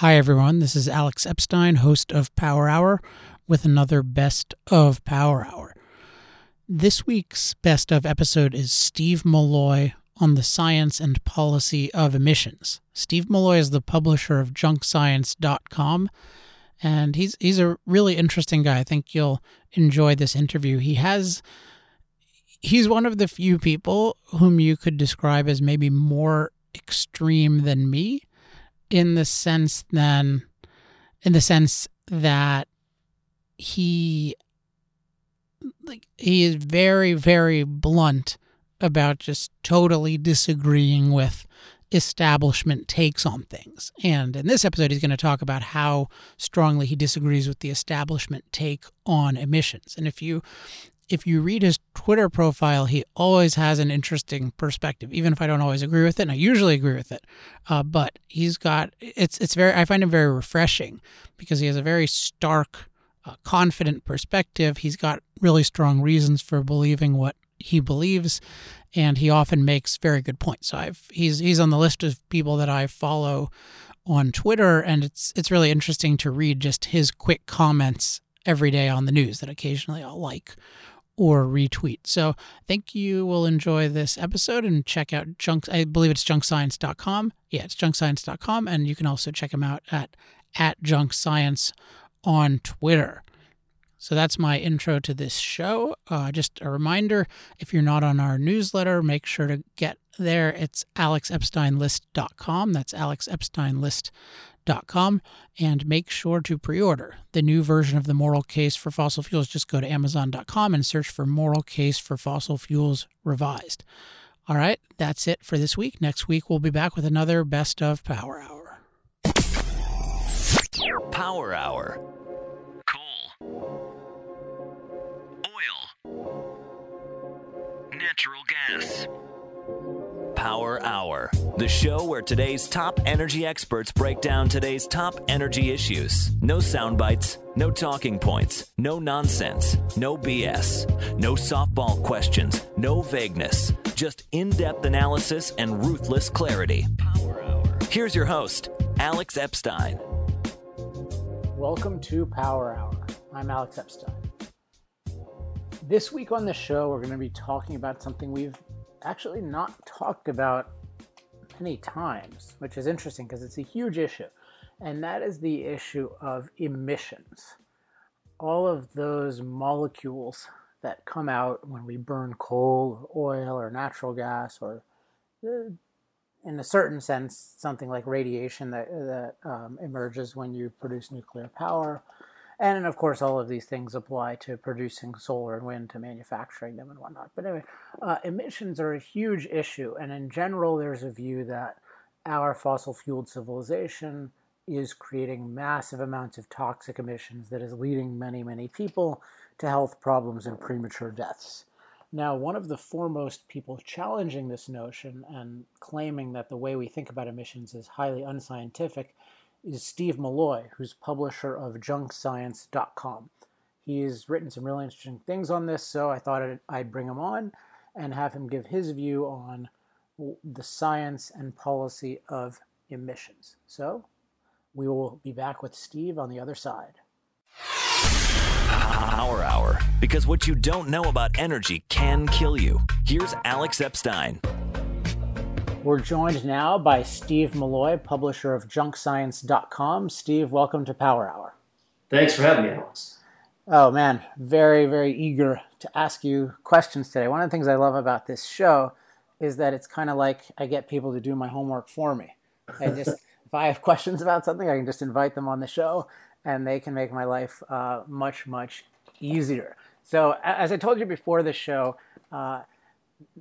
Hi, everyone. This is Alex Epstein, host of Power Hour, with another Best of Power Hour. This week's Best of episode is Steve Milloy on the science and policy of emissions. Steve Milloy is the publisher of junkscience.com, and he's, he's a really interesting guy. I think you'll enjoy this interview. He has. He's one of the few people whom you could describe as maybe more extreme than me in the sense then in the sense that he like he is very very blunt about just totally disagreeing with establishment takes on things. And in this episode he's going to talk about how strongly he disagrees with the establishment take on emissions. And if you if you read his Twitter profile, he always has an interesting perspective, even if I don't always agree with it. And I usually agree with it, uh, but he's got it's it's very I find him very refreshing because he has a very stark, uh, confident perspective. He's got really strong reasons for believing what he believes, and he often makes very good points. So I've he's he's on the list of people that I follow on Twitter, and it's it's really interesting to read just his quick comments every day on the news that occasionally I'll like or retweet. So I think you will enjoy this episode and check out junk. I believe it's junkscience.com. Yeah, it's junkscience.com, and you can also check them out at at junkscience on Twitter. So that's my intro to this show. Uh, just a reminder if you're not on our newsletter, make sure to get there. It's alexepsteinlist.com. That's alexepsteinlist.com com. And make sure to pre-order the new version of the moral case for fossil fuels. Just go to amazon.com and search for moral case for fossil fuels revised. All right that's it for this week. Next week we'll be back with another best of power hour. Power hour. Coal. Oil. Natural gas Power Hour, the show where today's top energy experts break down today's top energy issues. No sound bites, no talking points, no nonsense, no BS, no softball questions, no vagueness, just in depth analysis and ruthless clarity. Here's your host, Alex Epstein. Welcome to Power Hour. I'm Alex Epstein. This week on the show, we're going to be talking about something we've actually not talked about many times, which is interesting because it's a huge issue, and that is the issue of emissions. All of those molecules that come out when we burn coal or oil or natural gas or uh, in a certain sense something like radiation that, that um, emerges when you produce nuclear power and of course, all of these things apply to producing solar and wind, to manufacturing them and whatnot. But anyway, uh, emissions are a huge issue. And in general, there's a view that our fossil fueled civilization is creating massive amounts of toxic emissions that is leading many, many people to health problems and premature deaths. Now, one of the foremost people challenging this notion and claiming that the way we think about emissions is highly unscientific is Steve Milloy, who's publisher of junkscience.com. He's written some really interesting things on this, so I thought I'd bring him on and have him give his view on the science and policy of emissions. So we will be back with Steve on the other side. Power Hour, because what you don't know about energy can kill you. Here's Alex Epstein. We're joined now by Steve Milloy, publisher of junkscience.com. Steve, welcome to Power Hour. Thanks for having me, Alex. Oh, man, very, very eager to ask you questions today. One of the things I love about this show is that it's kind of like I get people to do my homework for me. I just, if I have questions about something, I can just invite them on the show and they can make my life uh, much, much easier. So, as I told you before the show, uh,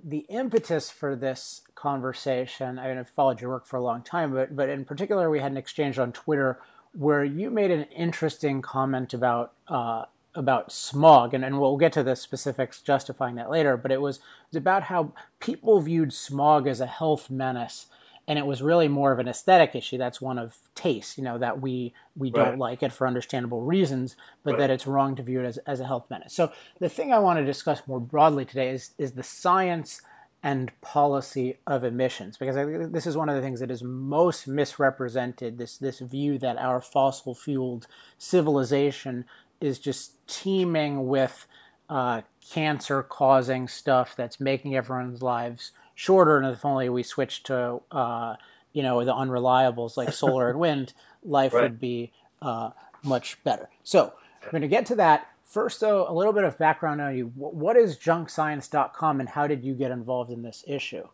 the impetus for this conversation, I mean, I've followed your work for a long time, but, but in particular, we had an exchange on Twitter where you made an interesting comment about uh, about smog, and, and we'll get to the specifics justifying that later. But it was, it was about how people viewed smog as a health menace, and it was really more of an aesthetic issue. That's one of taste, you know, that we we right. don't like it for understandable reasons, but right. that it's wrong to view it as, as a health menace. So the thing I want to discuss more broadly today is is the science and policy of emissions because I this is one of the things that is most misrepresented this this view that our fossil fueled civilization is just teeming with uh, cancer causing stuff that's making everyone's lives shorter and if only we switched to uh, you know the unreliables like solar and wind life right. would be uh, much better so we're going to get to that First, though, a little bit of background on you. What is junkscience.com and how did you get involved in this issue?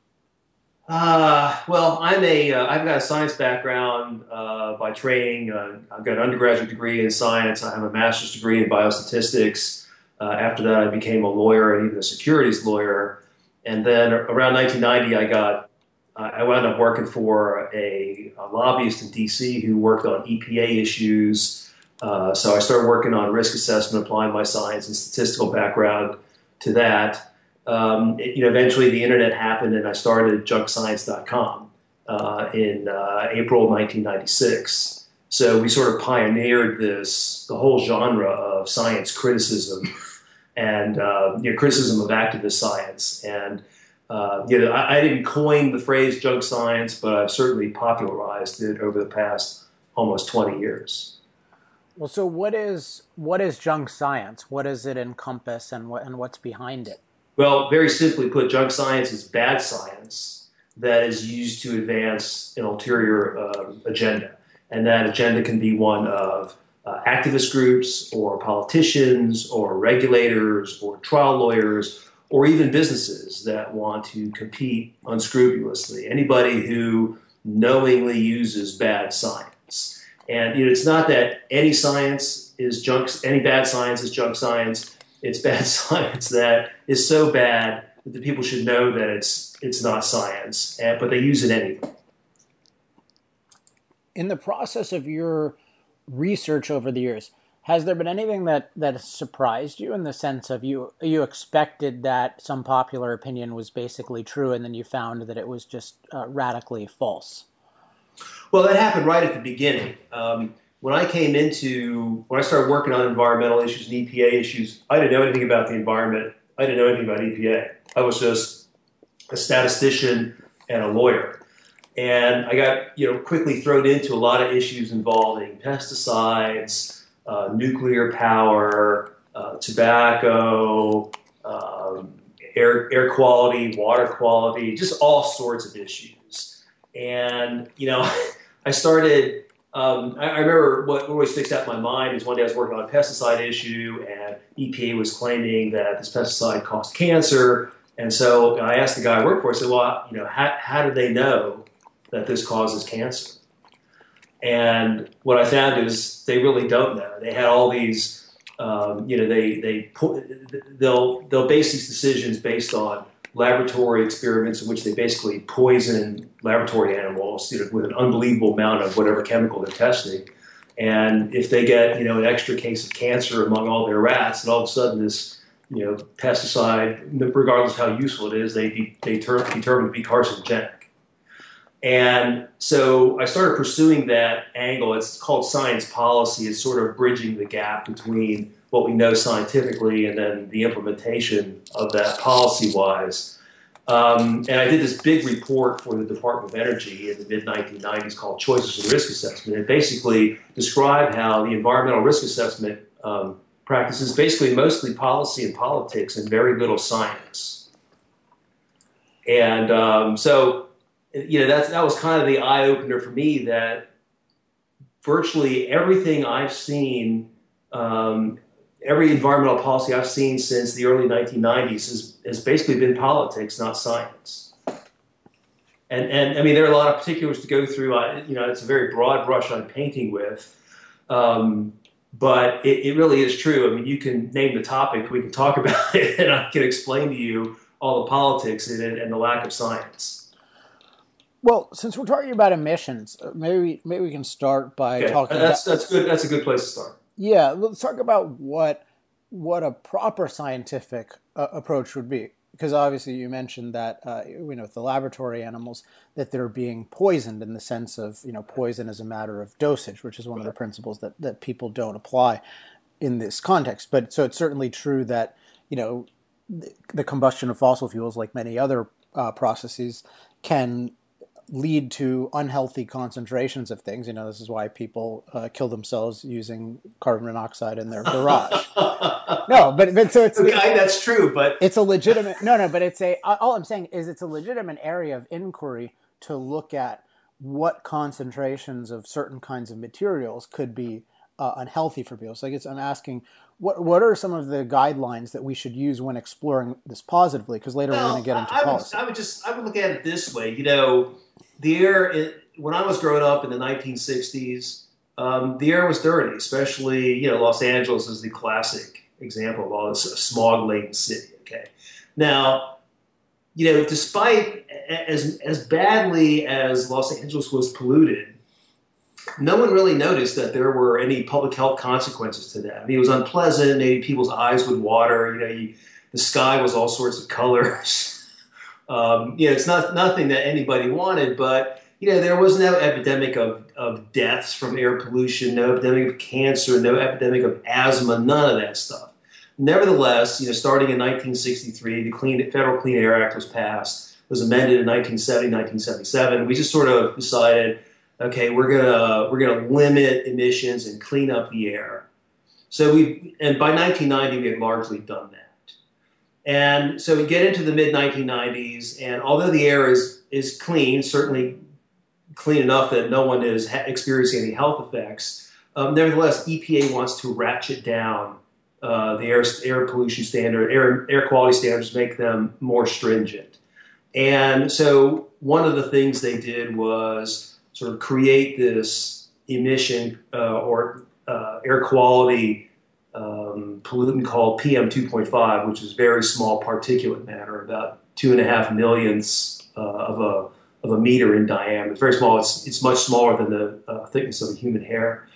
Uh, well, I'm a, uh, I've got a science background uh, by training. Uh, I've got an undergraduate degree in science. I have a master's degree in biostatistics. Uh, after that, I became a lawyer and even a securities lawyer. And then around 1990, I got, I wound up working for a, a lobbyist in DC who worked on EPA issues uh, so I started working on risk assessment, applying my science and statistical background to that. Um, it, you know, eventually the internet happened, and I started junkscience.com uh, in uh, April 1996. So we sort of pioneered this, the whole genre of science criticism and uh, you know, criticism of activist science. And uh, you know, I, I didn't coin the phrase junk science, but I've certainly popularized it over the past almost 20 years. Well, so what is what is junk science? What does it encompass, and what and what's behind it? Well, very simply put, junk science is bad science that is used to advance an ulterior uh, agenda, and that agenda can be one of uh, activist groups, or politicians, or regulators, or trial lawyers, or even businesses that want to compete unscrupulously. Anybody who knowingly uses bad science. And you know, it's not that any science is junk, any bad science is junk science. It's bad science that is so bad that the people should know that it's it's not science, and, but they use it anyway. In the process of your research over the years, has there been anything that that surprised you in the sense of you you expected that some popular opinion was basically true, and then you found that it was just uh, radically false? Well, that happened right at the beginning. Um, when I came into, when I started working on environmental issues and EPA issues, I didn't know anything about the environment. I didn't know anything about EPA. I was just a statistician and a lawyer. And I got, you know, quickly thrown into a lot of issues involving pesticides, uh, nuclear power, uh, tobacco, um, air, air quality, water quality, just all sorts of issues. And, you know, I started, um, I, I, remember what always sticks out in my mind is one day I was working on a pesticide issue and EPA was claiming that this pesticide caused cancer. And so I asked the guy I worked for, I said, well, you know, how, how do they know that this causes cancer? And what I found is they really don't know. They had all these, um, you know, they they put, they'll they'll base these decisions based on laboratory experiments in which they basically poison laboratory animals you know, with an unbelievable amount of whatever chemical they're testing. And if they get you know an extra case of cancer among all their rats, and all of a sudden this you know pesticide, regardless of how useful it is, they they turn determined to be carcinogenic. And so I started pursuing that angle. It's called science policy. It's sort of bridging the gap between what we know scientifically and then the implementation of that policy wise. Um, and I did this big report for the Department of Energy in the mid 1990s called Choices of Risk Assessment. It basically described how the environmental risk assessment um, practices basically mostly policy and politics and very little science. And um, so, you know, that's, that was kind of the eye opener for me that virtually everything I've seen um, every environmental policy I've seen since the early 1990s has, has basically been politics, not science. And, and I mean, there are a lot of particulars to go through. I, you know, it's a very broad brush I'm painting with. Um, but it, it, really is true. I mean, you can name the topic, we can talk about it, and I can explain to you all the politics in it and the lack of science. Well, since we're talking about emissions, uh, maybe maybe we can start by okay. talking. That's about, that's good. That's a good place to start. Yeah, let's talk about what what a proper scientific uh, approach would be. Because obviously, you mentioned that uh, you know with the laboratory animals that they're being poisoned in the sense of you know poison as a matter of dosage, which is one of the principles that that people don't apply in this context. But so it's certainly true that you know the, the combustion of fossil fuels, like many other uh, processes can lead to unhealthy concentrations of things. You know, this is why people uh, kill themselves using carbon monoxide in their garage. no, but but so it's okay, that's true, but it's a legitimate. No, no, but it's a. All I'm saying is it's a legitimate area of inquiry to look at what concentrations of certain kinds of materials could be uh, unhealthy for people. So I guess I'm asking, what what are some of the guidelines that we should use when exploring this positively? Because later well, we're going to get into I, policy. Would, I would just I would look at it this way. You know, the air it, when I was growing up in the 1960s, um, the air was dirty. Especially you know, Los Angeles is the classic example of all this smog laden city. Okay, now you know, despite as as badly as Los Angeles was polluted, no one really noticed that there were any public health consequences to that. I mean, it was unpleasant. Maybe people's eyes would water. You know, you, the sky was all sorts of colors. um, you know, it's not nothing that anybody wanted, but you know, there was no epidemic of, of deaths from air pollution, no epidemic of cancer, no epidemic of asthma, none of that stuff. Nevertheless, you know, starting in 1963, the Clean, Federal Clean Air Act was passed, was amended in 1970, 1977. We just sort of decided okay, we're gonna we're gonna limit emissions and clean up the air. So we and by 1990 we had largely done that. And so we get into the mid 1990s, and although the air is is clean, certainly clean enough that no one is experiencing any health effects, um, nevertheless, EPA wants to ratchet down uh, the air air pollution standard, air air quality standards, make them more stringent. And so one of the things they did was sort of create this emission uh, or uh, air quality um, pollutant called PM2.5, which is very small particulate matter, about two and a half millionths uh, of a of a meter in diameter. It's very small. It's it's much smaller than the uh, thickness of a human hair.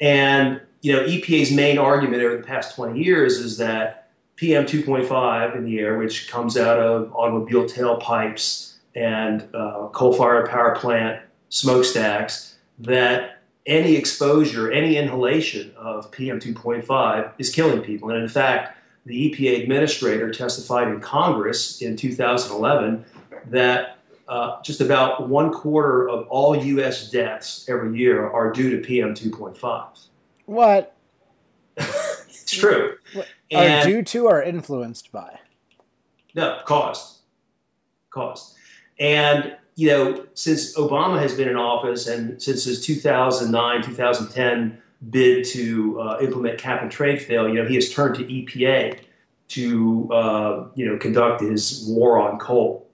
And you know, EPA's main argument over the past 20 years is that PM2.5 in the air, which comes out of automobile tailpipes and uh, coal-fired power plant smokestacks that any exposure, any inhalation of PM2.5 is killing people. And in fact, the EPA administrator testified in Congress in 2011 that uh, just about one quarter of all U.S. deaths every year are due to PM2.5. What? it's true. What, are due to or influenced by? No, caused. Caused. And you know, since Obama has been in office and since his 2009, 2010 bid to uh, implement cap and trade fail, you know, he has turned to EPA to, uh, you know, conduct his war on coal.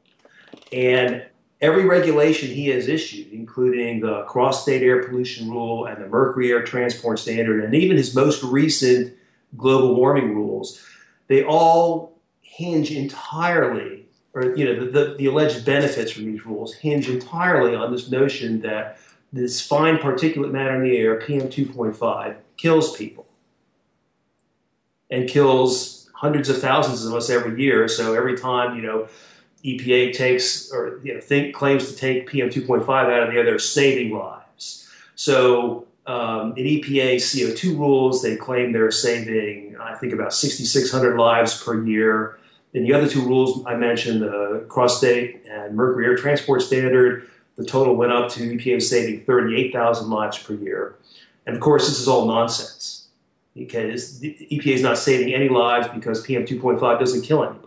And every regulation he has issued, including the cross-state air pollution rule and the mercury air transport standard, and even his most recent global warming rules, they all hinge entirely or you know, the, the, the, alleged benefits from these rules hinge entirely on this notion that this fine particulate matter in the air, PM2.5, kills people and kills hundreds of thousands of us every year. So every time, you know, EPA takes or you know, think, claims to take PM2.5 out of the air, they're saving lives. So um, in EPA CO2 rules, they claim they're saving, I think, about 6,600 lives per year. In the other two rules I mentioned, uh, the cross-state and mercury air transport standard, the total went up to EPA saving 38,000 lives per year. And of course, this is all nonsense because the EPA is not saving any lives because PM 2.5 doesn't kill anybody.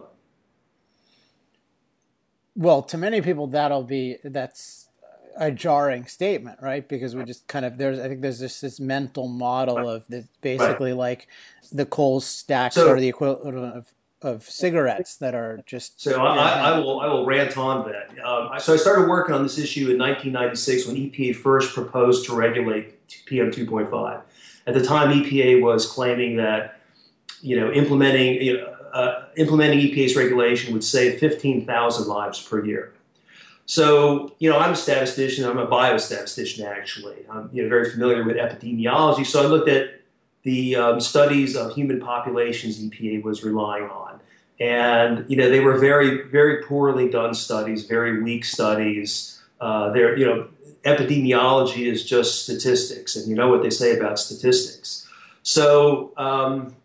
Well, to many people, that'll be that's a jarring statement, right? Because we just kind of there's I think there's just this mental model right. of basically right. like the coal stacks so, are the equivalent of of cigarettes that are just. So I, I, will I will rant on that. Um, so I started working on this issue in 1996 when EPA first proposed to regulate PM 2.5. At the time, EPA was claiming that you know implementing you know, uh, implementing EPA's regulation would save 15,000 lives per year. So, you know, I'm a statistician. I'm a biostatistician, actually. I'm you know, very familiar with epidemiology. So I looked at the um, studies of human populations EPA was relying on. And, you know, they were very, very poorly done studies, very weak studies. Uh, they're, you know, epidemiology is just statistics, and you know what they say about statistics. So um,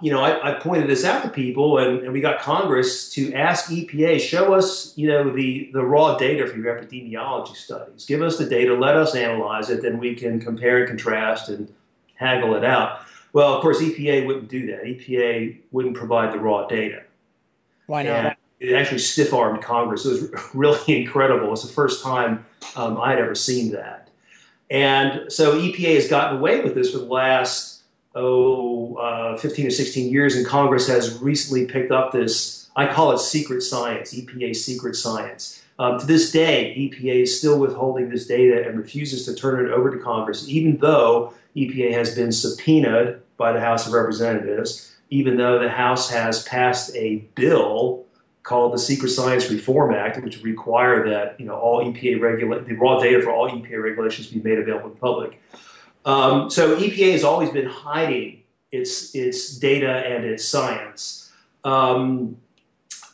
you know, I, I, pointed this out to people, and, and, we got Congress to ask EPA, show us, you know, the, the raw data for your epidemiology studies. Give us the data, let us analyze it, then we can compare and contrast and haggle it out. Well, of course, EPA wouldn't do that. EPA wouldn't provide the raw data. Why not? And it actually stiff armed Congress. It was really incredible. It's the first time um, I had ever seen that. And so EPA has gotten away with this for the last, oh, uh, 15 or 16 years, and Congress has recently picked up this, I call it secret science, EPA secret science. Um, to this day, EPA is still withholding this data and refuses to turn it over to Congress, even though EPA has been subpoenaed by the House of Representatives, even though the House has passed a bill called the Secret Science Reform Act, which would require that you know all EPA regula- the raw data for all EPA regulations be made available to the public. Um, so EPA has always been hiding its its data and its science. Um,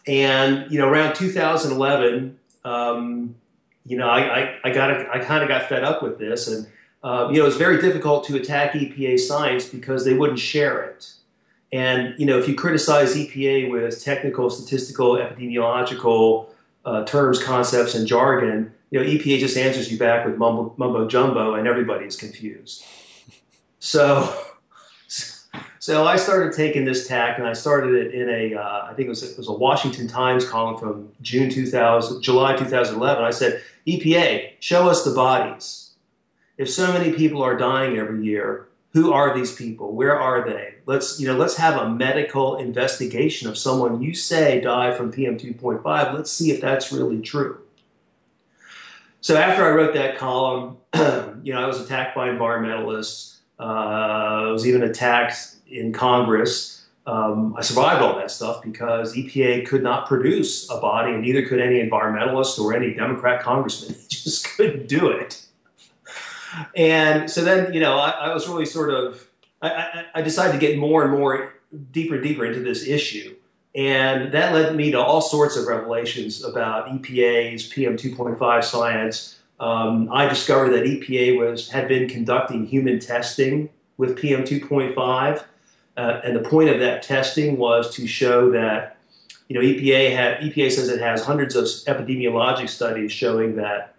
and you know, around 2011, um, you know, I, I, I got I kind of got fed up with this, and uh, you know, it's very difficult to attack EPA science because they wouldn't share it. And you know, if you criticize EPA with technical, statistical, epidemiological uh, terms, concepts, and jargon, you know, EPA just answers you back with mumbo, mumbo jumbo, and everybody's confused. So, so I started taking this tack, and I started it in a, uh, I think it was, it was a Washington Times column from June 2000, July 2011. I said, EPA, show us the bodies. If so many people are dying every year, who are these people? Where are they? Let's you know let's have a medical investigation of someone you say died from PM 2.5. Let's see if that's really true. So after I wrote that column, you know I was attacked by environmentalists. Uh, I was even attacked in Congress. Um, I survived all that stuff because EPA could not produce a body, and neither could any environmentalist or any Democrat congressman. They just couldn't do it. And so then, you know, I, I was really sort of, I, I, decided to get more and more deeper and deeper into this issue. And that led me to all sorts of revelations about EPA's PM 2.5 science. Um, I discovered that EPA was had been conducting human testing with PM 2.5, uh, and the point of that testing was to show that, you know, EPA had EPA says it has hundreds of epidemiologic studies showing that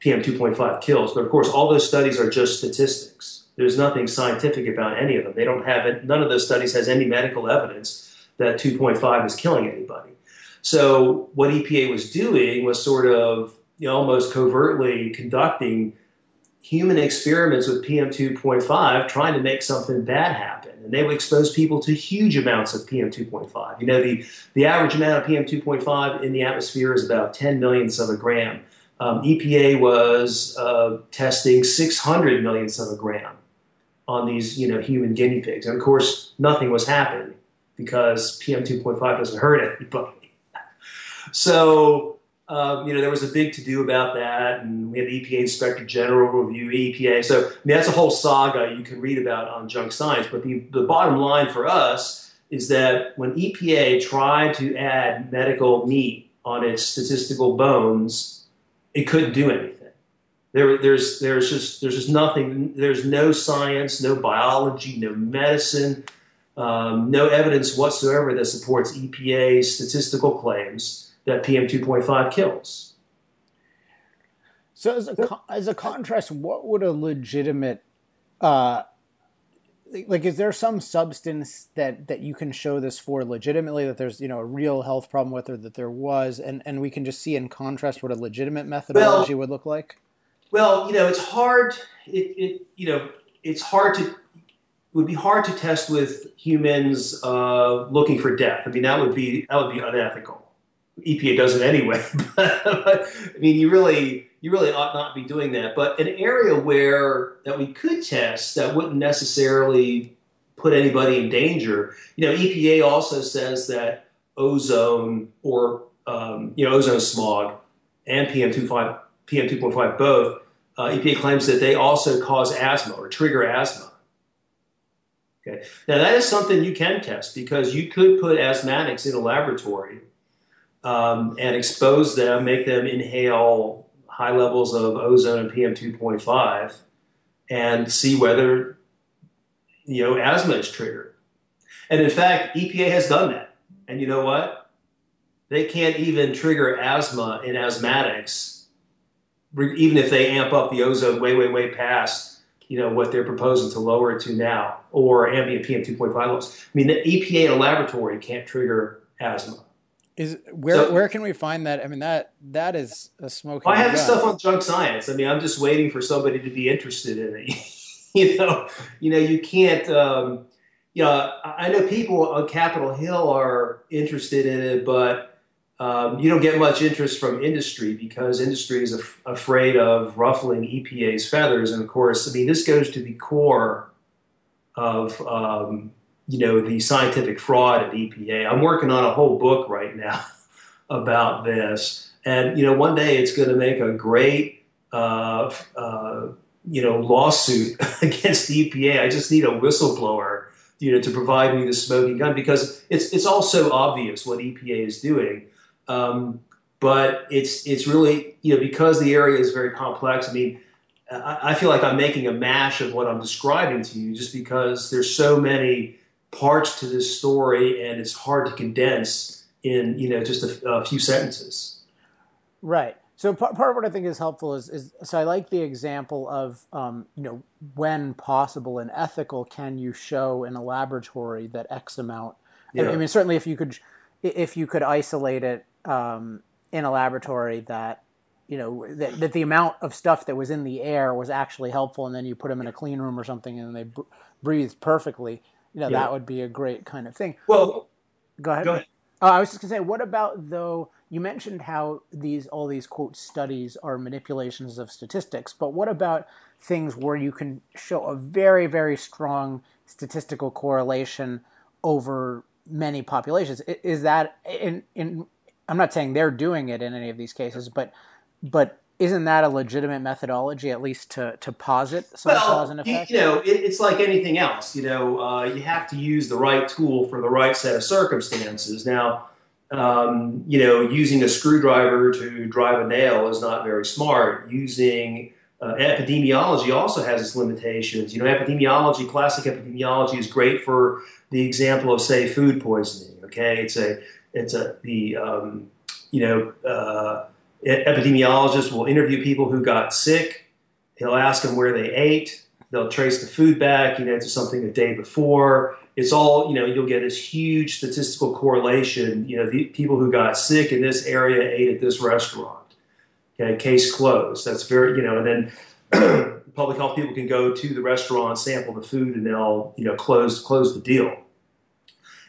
PM 2.5 kills. But of course, all those studies are just statistics. There's nothing scientific about any of them. They don't have it, none of those studies has any medical evidence that 2.5 is killing anybody. So what EPA was doing was sort of you know, almost covertly conducting human experiments with PM 2.5, trying to make something bad happen. And they would expose people to huge amounts of PM 2.5. You know, the, the average amount of PM 2.5 in the atmosphere is about 10 millionths of a gram. Um, EPA was uh, testing 600 millionths of a gram on these, you know, human guinea pigs, and of course, nothing was happening because PM 2.5 doesn't hurt anybody. so, um, you know, there was a big to do about that, and we had the EPA Inspector General review EPA. So, I mean, that's a whole saga you can read about on Junk Science. But the, the bottom line for us is that when EPA tried to add medical meat on its statistical bones, it couldn't do anything. There, there's, there's just, there's just nothing. There's no science, no biology, no medicine, um, no evidence whatsoever that supports EPA's statistical claims that PM 2.5 kills. So, as a, as a contrast, what would a legitimate uh, like is there some substance that that you can show this for legitimately that there's you know a real health problem with or that there was? And and we can just see in contrast what a legitimate methodology well, would look like? well you know it's hard it, it you know it's hard to it would be hard to test with humans uh, looking for death. I mean that would be that would be unethical epa does it anyway but, i mean you really you really ought not be doing that. But an area where that we could test that wouldn't necessarily put anybody in danger, you know, EPA also says that ozone or um, you know ozone smog and PM 2.5 PM 2.5 both, uh, EPA claims that they also cause asthma or trigger asthma. Okay, now that is something you can test because you could put asthmatics in a laboratory um, and expose them, make them inhale high levels of ozone and PM 2.5 and see whether you know asthma is triggered. And in fact, EPA has done that. And you know what? They can't even trigger asthma in asthmatics, even if they amp up the ozone way, way, way past you know what they're proposing to lower it to now, or ambient PM 2.5 levels. I mean, the EPA in a laboratory can't trigger asthma. Is where so, where can we find that? I mean that that is a smoking. I have gun. stuff on junk science. I mean, I'm just waiting for somebody to be interested in it. you know, you know, you can't. Um, you know, I know people on Capitol Hill are interested in it, but um, you don't get much interest from industry because industry is af- afraid of ruffling EPA's feathers. And of course, I mean, this goes to the core of um, you know the scientific fraud at EPA. I'm working on a whole book right now about this, and you know, one day it's going to make a great uh, uh, you know lawsuit against EPA. I just need a whistleblower you know to provide me the smoking gun because it's it's all so obvious what EPA is doing. Um, but it's it's really you know because the area is very complex. I mean, I, feel like I'm making a mash of what I'm describing to you, just because there's so many parts to this story, and it's hard to condense in you know just a, a few sentences. Right. So part, part of what I think is helpful is, is so I like the example of um, you know when possible and ethical can you show in a laboratory that X amount. Yeah. I mean certainly if you could if you could isolate it um, in a laboratory that you know that, that the amount of stuff that was in the air was actually helpful, and then you put them in a clean room or something, and they br- breathed perfectly. You know yeah. that would be a great kind of thing. Well, go ahead. Go ahead. Uh, I was just gonna say, what about though? You mentioned how these all these quote studies are manipulations of statistics, but what about things where you can show a very very strong statistical correlation over many populations? Is that in in I'm not saying they're doing it in any of these cases, but but isn't that a legitimate methodology at least to to posit some well, cause and effect? You know, it, it's like anything else. You know, uh, you have to use the right tool for the right set of circumstances. Now, um, you know, using a screwdriver to drive a nail is not very smart. Using uh, epidemiology also has its limitations. You know, epidemiology, classic epidemiology, is great for the example of say food poisoning. Okay, it's a it's a the um, you know uh, epidemiologist will interview people who got sick. He'll ask them where they ate. They'll trace the food back, you know, to something the day before. It's all, you know, you'll get this huge statistical correlation. You know, the people who got sick in this area ate at this restaurant. Okay, case closed. That's very, you know, and then public health people can go to the restaurant, sample the food, and they'll, you know, close close the deal.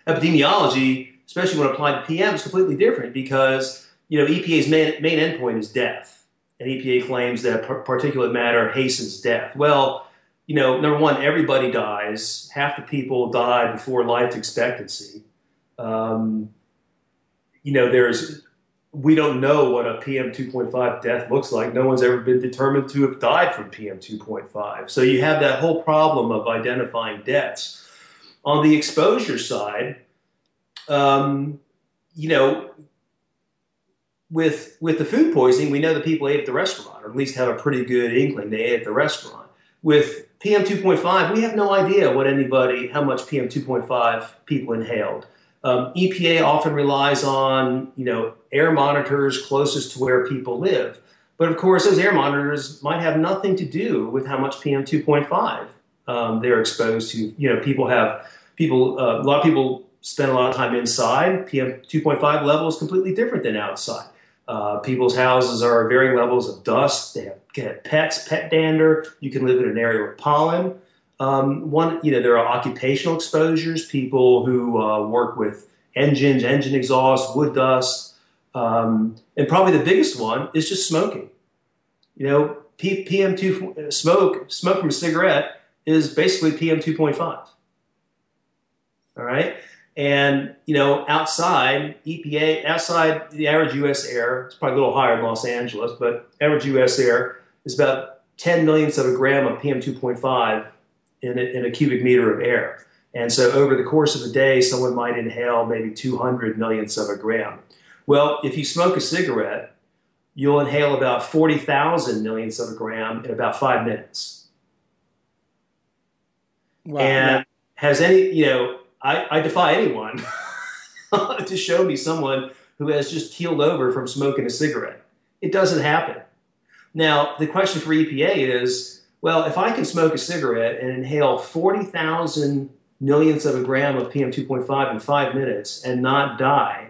Epidemiology especially when applied to PM, is completely different because you know EPA's main, main endpoint is death, and EPA claims that particulate matter hastens death. Well, you know, number one, everybody dies. Half the people die before life expectancy. Um, you know, there's we don't know what a PM 2.5 death looks like. No one's ever been determined to have died from PM 2.5. So you have that whole problem of identifying deaths. On the exposure side, um, you know, with with the food poisoning, we know the people ate at the restaurant, or at least have a pretty good inkling they ate at the restaurant. With PM 2.5, we have no idea what anybody, how much PM 2.5 people inhaled. Um, EPA often relies on you know air monitors closest to where people live, but of course those air monitors might have nothing to do with how much PM 2.5 um, they're exposed to. You know, people have people uh, a lot of people spend a lot of time inside. PM 2.5 level is completely different than outside. Uh, people's houses are varying levels of dust. They have, have, pets, pet dander. You can live in an area with pollen. Um, one, you know, there are occupational exposures. People who uh, work with engines, engine exhaust, wood dust, um, and probably the biggest one is just smoking. You know, P- PM2 smoke, smoke from a cigarette is basically PM 2.5. All right. And you know, outside EPA, outside the average U.S. air, it's probably a little higher in Los Angeles, but average U.S. air is about 10 millionths of a gram of PM2.5 in a, in a cubic meter of air. And so, over the course of a day, someone might inhale maybe 200 millionths of a gram. Well, if you smoke a cigarette, you'll inhale about 40,000 millionths of a gram in about five minutes. Wow. And has any, you know, I, I defy anyone to show me someone who has just keeled over from smoking a cigarette. It doesn't happen. Now, the question for EPA is well, if I can smoke a cigarette and inhale 40,000 millionths of a gram of PM2.5 in five minutes and not die,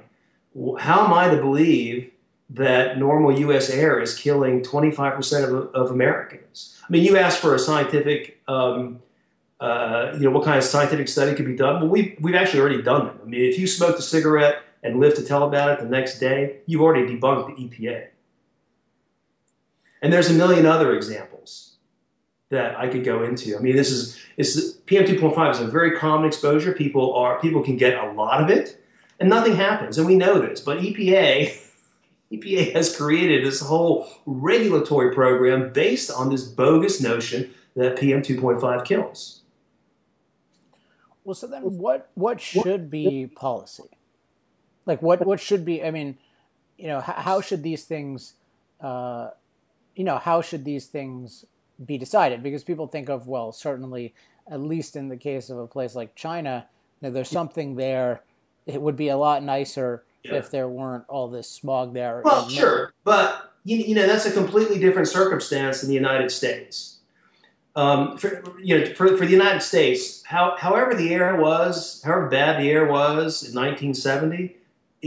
how am I to believe that normal U.S. air is killing 25% of, of Americans? I mean, you asked for a scientific, um, uh, you know, what kind of scientific study could be done? Well, we've, we've actually already done them. I mean, if you smoked a cigarette and lived to tell about it the next day, you've already debunked the EPA. And there's a million other examples that I could go into. I mean, this is it's, PM2.5 is a very common exposure. People are people can get a lot of it, and nothing happens, and we know this. But EPA EPA has created this whole regulatory program based on this bogus notion that PM2.5 kills. Well, so then what what should be policy? Like what what should be? I mean, you know, how, how should these things, uh, you know, how should these things be decided? Because people think of well, certainly, at least in the case of a place like China, you know, there's something there. It would be a lot nicer yeah. if there weren't all this smog there. Well, sure, but you, you know that's a completely different circumstance in the United States. Um, for, you know, for, for the United States, how, however the air was, however bad the air was in 1970,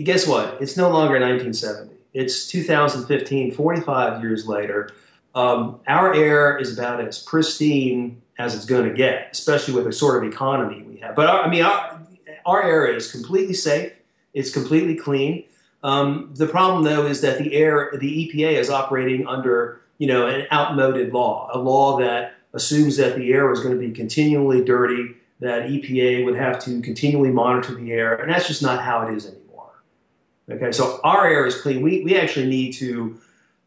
guess what? It's no longer 1970. It's 2015, 45 years later. Um, our air is about as pristine as it's going to get, especially with the sort of economy we have. But our, I mean, our, our air is completely safe. It's completely clean. Um, the problem, though, is that the air, the EPA is operating under, you know, an outmoded law, a law that assumes that the air is going to be continually dirty, that EPA would have to continually monitor the air, and that's just not how it is anymore. Okay, so our air is clean. We, we actually need to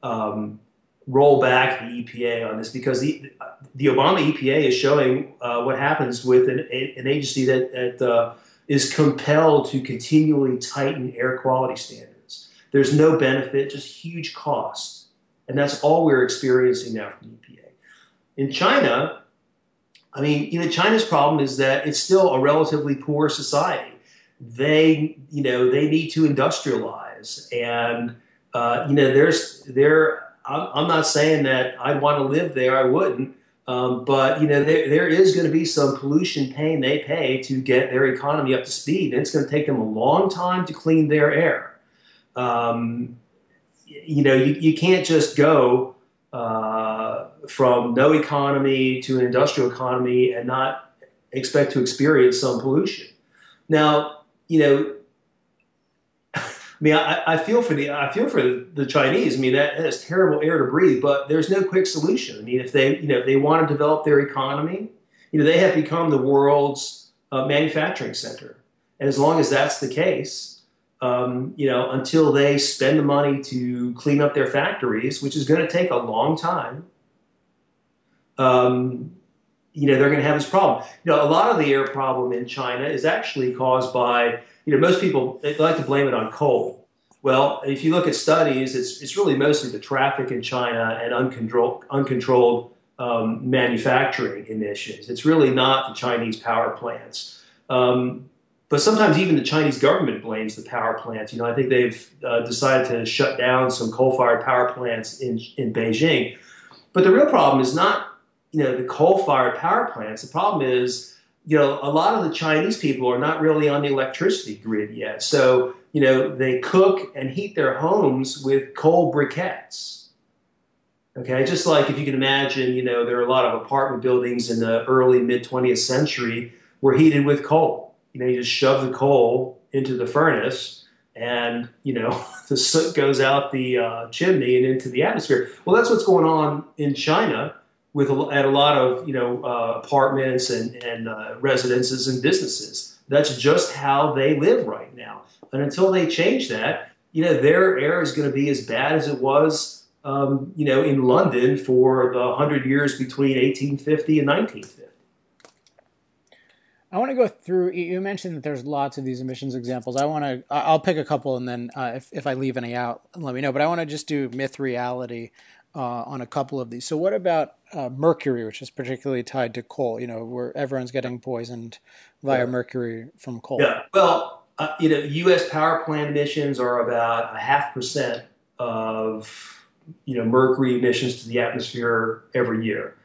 um, roll back the EPA on this because the, the Obama EPA is showing uh, what happens with an, an agency that, that uh, is compelled to continually tighten air quality standards. There's no benefit, just huge costs. And that's all we're experiencing now from EPA. In China, I mean, you know, China's problem is that it's still a relatively poor society. They, you know, they need to industrialize, and uh, you know, there's there. I'm, not saying that I'd want to live there. I wouldn't. Um, but you know there, there is going to be some pollution pain they pay to get their economy up to speed, and it's going to take them a long time to clean their air. Um, you know, you, you can't just go uh, from no economy to an industrial economy and not expect to experience some pollution. Now, you know, I mean, I, I, feel for the I feel for the Chinese. I mean, that, that is terrible air to breathe. But there's no quick solution. I mean, if they you know if they want to develop their economy, you know, they have become the world's uh, manufacturing center. And as long as that's the case, um, you know, until they spend the money to clean up their factories, which is going to take a long time, um, you know, they're going to have this problem. You know, a lot of the air problem in China is actually caused by, you know, most people they like to blame it on coal. Well, if you look at studies, it's, it's really mostly the traffic in China and uncontrolled, uncontrolled um, manufacturing emissions. It's really not the Chinese power plants. Um, but sometimes even the Chinese government blames the power plants. You know, I think they've uh, decided to shut down some coal-fired power plants in in Beijing. But the real problem is not, you know, the coal-fired power plants. The problem is, you know, a lot of the Chinese people are not really on the electricity grid yet. So, you know, they cook and heat their homes with coal briquettes. Okay, just like if you can imagine, you know, there are a lot of apartment buildings in the early mid 20th century were heated with coal you know, you just shove the coal into the furnace and, you know, the soot goes out the uh, chimney and into the atmosphere. Well, that's what's going on in China with a, at a lot of, you know, uh, apartments and, and uh, residences and businesses. That's just how they live right now. And until they change that, you know, their air is going to be as bad as it was, um, you know, in London for the 100 years between 1850 and 1950. I want to go through. You mentioned that there's lots of these emissions examples. I want to. I'll pick a couple, and then uh, if if I leave any out, let me know. But I want to just do myth reality uh, on a couple of these. So, what about uh, mercury, which is particularly tied to coal? You know, where everyone's getting poisoned via yeah. mercury from coal. Yeah. Well, uh, you know, U.S. power plant emissions are about a half percent of you know mercury emissions to the atmosphere every year.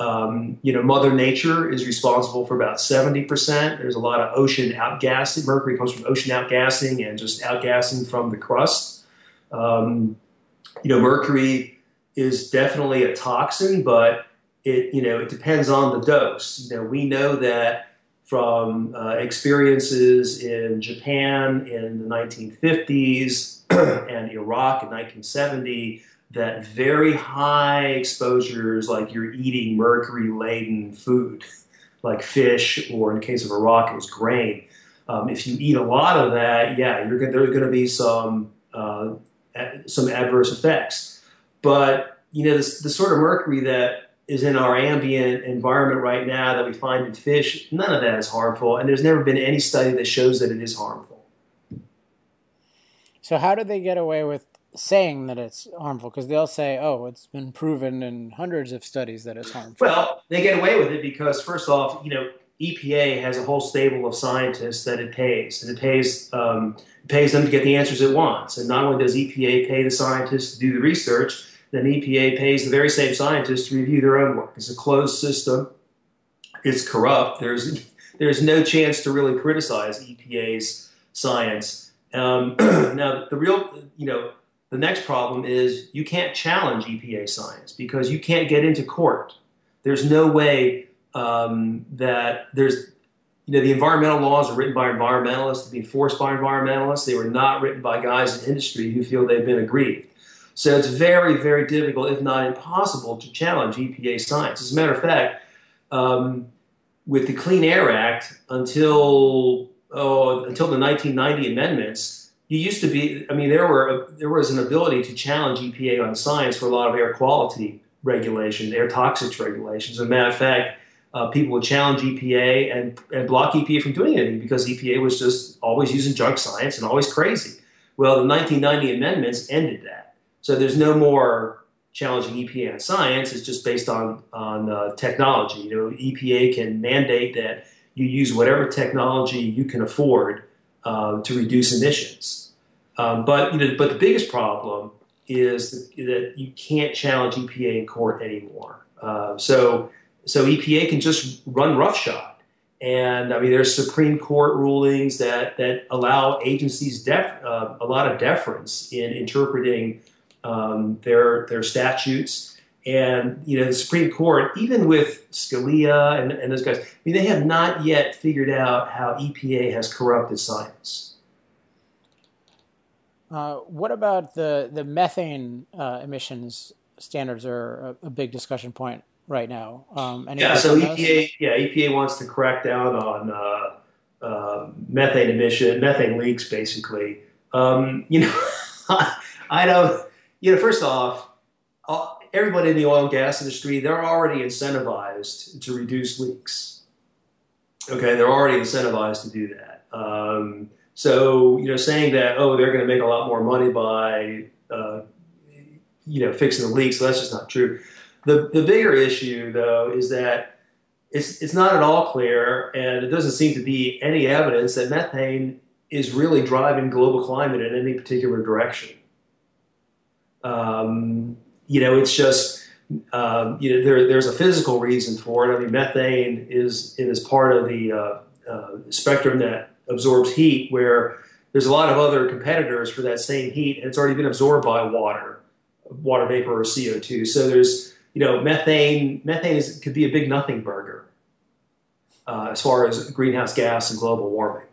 Um, you know, Mother Nature is responsible for about 70%. There's a lot of ocean outgassing. Mercury comes from ocean outgassing and just outgassing from the crust. Um, you know, mercury is definitely a toxin, but it you know it depends on the dose. You know, we know that from uh, experiences in Japan in the 1950s and Iraq in 1970 that very high exposures, like you're eating mercury laden food, like fish, or in the case of Iraq, it was grain. Um, if you eat a lot of that, yeah, you're, there's going to be some uh, some adverse effects. But you know, this, the sort of mercury that is in our ambient environment right now that we find in fish, none of that is harmful, and there's never been any study that shows that it is harmful. So, how did they get away with saying that it's harmful? Because they'll say, "Oh, it's been proven in hundreds of studies that it's harmful." Well, they get away with it because, first off, you know, EPA has a whole stable of scientists that it pays, and it pays um, it pays them to get the answers it wants. And not only does EPA pay the scientists to do the research, then EPA pays the very same scientists to review their own work. It's a closed system. It's corrupt. There's there's no chance to really criticize EPA's science. Um, now, the real, you know, the next problem is you can't challenge EPA science because you can't get into court. There's no way um, that there's, you know, the environmental laws are written by environmentalists to be enforced by environmentalists. They were not written by guys in industry who feel they've been aggrieved. So it's very, very difficult, if not impossible, to challenge EPA science. As a matter of fact, um, with the Clean Air Act until oh, until the 1990 amendments, you used to be. I mean, there were there was an ability to challenge EPA on science for a lot of air quality regulation, air toxics regulations. As a matter of fact, uh, people would challenge EPA and, and block EPA from doing anything because EPA was just always using junk science and always crazy. Well, the 1990 amendments ended that. So there's no more challenging EPA on science. It's just based on on uh, technology. You know, EPA can mandate that you use whatever technology you can afford uh, to reduce emissions. Um, but you know, but the biggest problem is that you can't challenge EPA in court anymore. Uh, so so EPA can just run roughshod. And I mean, there's Supreme Court rulings that that allow agencies def, uh, a lot of deference in interpreting um, their their statutes. And you know the Supreme Court, even with Scalia and, and those guys, I mean, they have not yet figured out how EPA has corrupted science. Uh, what about the the methane uh, emissions standards are a, a, big discussion point right now. Um, yeah, so EPA, yeah, EPA wants to crack down on uh, uh, methane emission, methane leaks, basically. Um, you know, I don't you know, first off, everybody in the oil and gas industry, they're already incentivized to reduce leaks. Okay, they're already incentivized to do that. Um, so, you know, saying that, oh, they're going to make a lot more money by, uh, you know, fixing the leaks, so that's just not true. The, the bigger issue, though, is that it's, it's not at all clear, and it doesn't seem to be any evidence that methane is really driving global climate in any particular direction. Um, you know, it's just um, you know there, there's a physical reason for it. I mean, methane is is part of the uh, uh, spectrum that absorbs heat, where there's a lot of other competitors for that same heat, and it's already been absorbed by water, water vapor or CO2. So there's you know methane. Methane is, could be a big nothing burger uh, as far as greenhouse gas and global warming.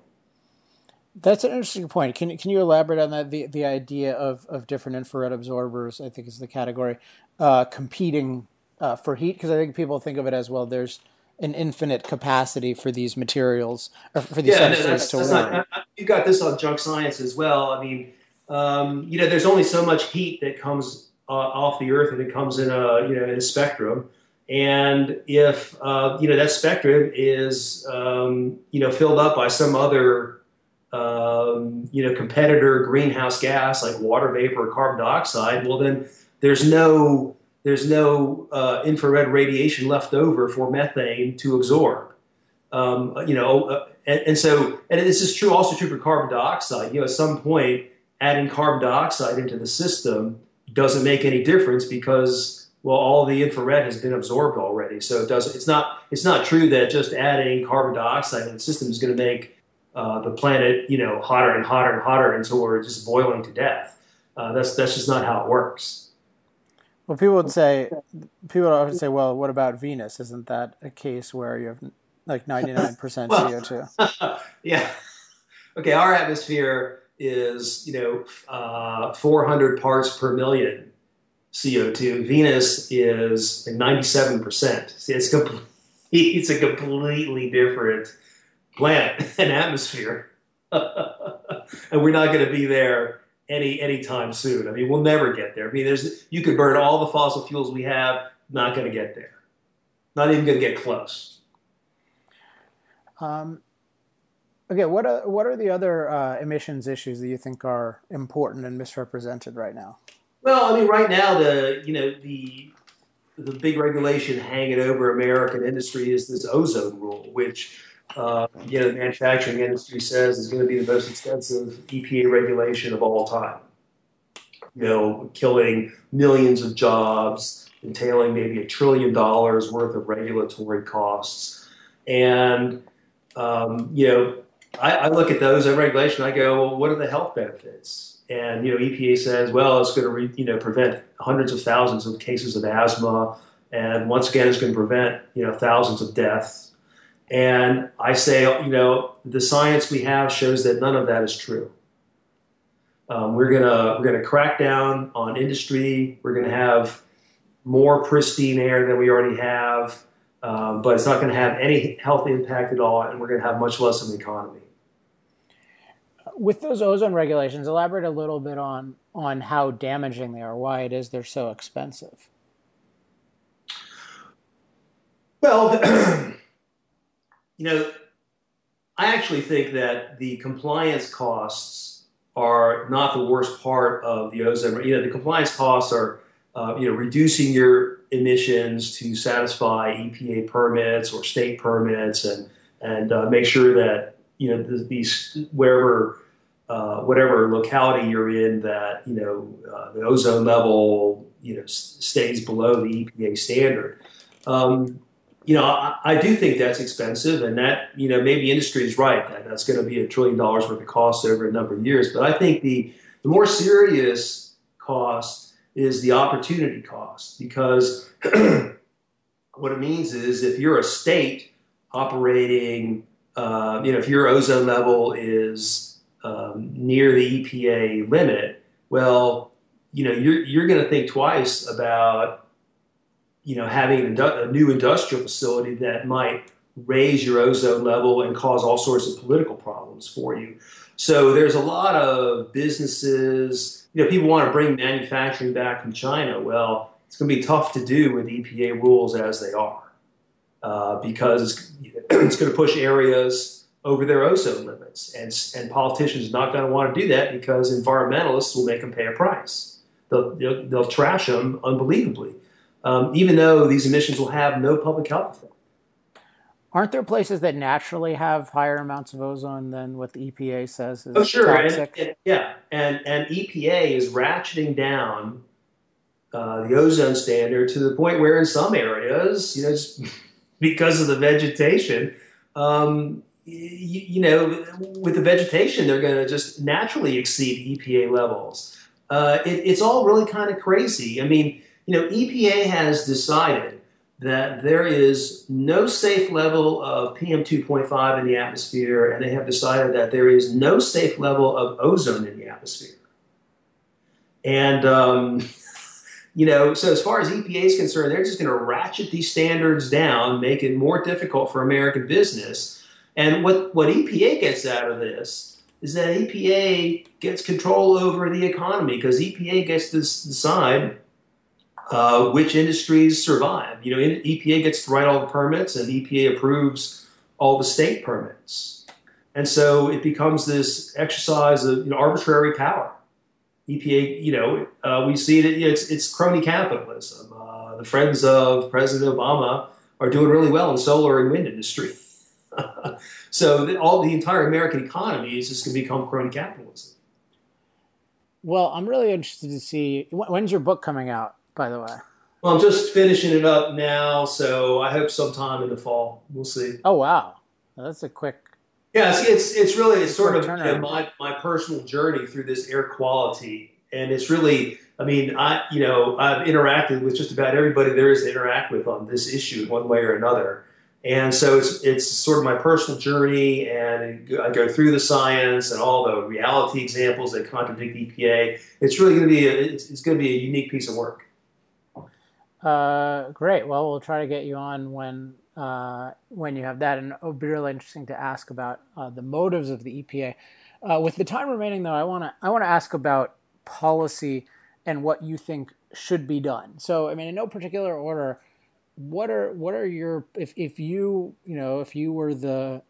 That's an interesting point. Can can you elaborate on that? The the idea of, of different infrared absorbers, I think, is the category uh, competing uh, for heat because I think people think of it as well. There's an infinite capacity for these materials or for these yeah, substances to warm. Not, you got this on junk science as well. I mean, um, you know, there's only so much heat that comes uh, off the Earth, and it comes in a you know in a spectrum. And if uh, you know that spectrum is um, you know filled up by some other um, you know, competitor greenhouse gas like water vapor or carbon dioxide, well, then there's no there's no uh, infrared radiation left over for methane to absorb. Um, you know, uh, and, and, so, and this is true also true for carbon dioxide. You know, at some point, adding carbon dioxide into the system doesn't make any difference because well, all the infrared has been absorbed already. So it doesn't. It's not. It's not true that just adding carbon dioxide in the system is going to make uh, the planet, you know, hotter and hotter and hotter until we're just boiling to death. Uh, that's that's just not how it works. Well, people would say, people would often say, well, what about Venus? Isn't that a case where you have like ninety nine percent CO two? Yeah. Okay, our atmosphere is you know uh, 400 parts per million CO2. Venus is 97%. See, it's, complete, it's a completely different planet and atmosphere. and we're not going to be there any anytime soon. I mean, we'll never get there. I mean, there's you could burn all the fossil fuels we have, not going to get there. Not even going to get close. Um, okay, what are what are the other uh, emissions issues that you think are important and misrepresented right now? Well, I mean, right now the you know the the big regulation hanging over American industry is this ozone rule, which uh, you know the manufacturing industry says is going to be the most extensive EPA regulation of all time. You know, killing millions of jobs, entailing maybe a trillion dollars worth of regulatory costs, and um, you know, I, I look at those and regulation. I go, well, what are the health benefits? And you know, EPA says, well, it's going to re, you know prevent hundreds of thousands of cases of asthma, and once again, it's going to prevent you know thousands of deaths. And I say, you know, the science we have shows that none of that is true. Um, we're gonna we're gonna crack down on industry. We're gonna have more pristine air than we already have, um, but it's not going to have any health impact at all, and we're going to have much less of an economy with those ozone regulations, elaborate a little bit on on how damaging they are, why it is they're so expensive. Well, you know, I actually think that the compliance costs are not the worst part of the ozone. You know, the compliance costs are, uh, you know, reducing your emissions to satisfy EPA permits or state permits, and and uh, make sure that you know these wherever uh, whatever locality you're in that you know uh, the ozone level you know stays below the EPA standard. Um, you know, I, I, do think that's expensive, and that you know maybe industry is right that that's going to be a trillion dollars worth of cost over a number of years. But I think the the more serious cost is the opportunity cost because what it means is if you're a state operating, uh, you know, if your ozone level is um, near the EPA limit, well, you know, you're, you're going to think twice about, you know, having a, new industrial facility that might raise your ozone level and cause all sorts of political problems for you. So there's a lot of businesses, you know, people want to bring manufacturing back from China. Well, it's going to be tough to do with EPA rules as they are uh, because it's, it's going to push areas over their ozone limits. And, and politicians are not going to want to do that because environmentalists will make them pay a price. They'll, they'll, they'll trash them unbelievably, um, even though these emissions will have no public health effect. Aren't there places that naturally have higher amounts of ozone than what the EPA says is oh, sure. toxic? And, and, yeah, and, and EPA is ratcheting down uh, the ozone standard to the point where in some areas, you know, because of the vegetation, um, you, you, know, with the vegetation, they're going to just naturally exceed EPA levels. Uh, it, it's all really kind of crazy. I mean, you know, EPA has decided that there is no safe level of PM2.5 in the atmosphere, and they have decided that there is no safe level of ozone in the atmosphere. And, um, you know, so as far as EPA is concerned, they're just going to ratchet these standards down, make it more difficult for American business and what, what EPA gets out of this is that EPA gets control over the economy because EPA gets to decide uh, which industries survive. You know, EPA gets to write all the permits, and EPA approves all the state permits. And so it becomes this exercise of you know, arbitrary power. EPA, you know, uh, we see it. It's it's crony capitalism. Uh, the friends of President Obama are doing really well in solar and wind industry. so the, all the entire American economy is just going to become crony capitalism. Well, I'm really interested to see when's your book coming out, by the way. Well, I'm just finishing it up now, so I hope sometime in the fall. We'll see. Oh wow, that's a quick. Yeah, it's it's, it's really it's sort of you know, my my personal journey through this air quality, and it's really I mean I you know I've interacted with just about everybody there is to interact with on this issue one way or another, and so it's it's sort of my personal journey, and I go through the science and all the reality examples that contradict EPA. It's really going to be a, it's, it's going to be a unique piece of work. Uh, great. Well, we'll try to get you on when uh, when you have that, and it would be really interesting to ask about uh, the motives of the EPA. Uh, with the time remaining, though, I want to I want to ask about policy and what you think should be done. So, I mean, in no particular order, what are what are your if if you you know if you were the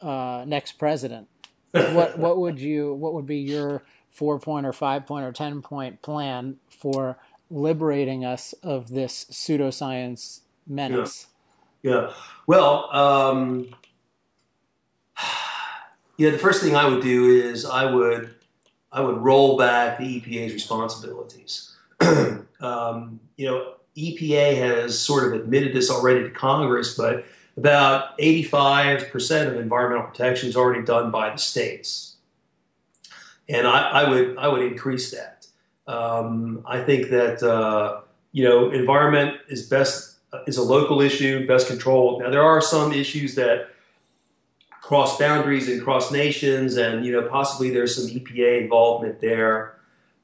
uh, next president, what what would you what would be your four point or five point or ten point plan for liberating us of this pseudoscience menace? Yeah. yeah. Well, um, yeah. The first thing I would do is I would I would roll back the EPA's responsibilities. um, you know, EPA has sort of admitted this already to Congress, but about 85% of environmental protection is already done by the states. And I, I would I would increase that. Um, I think that uh, you know environment is best is a local issue, best controlled. Now there are some issues that cross boundaries and cross nations, and you know possibly there's some EPA involvement there.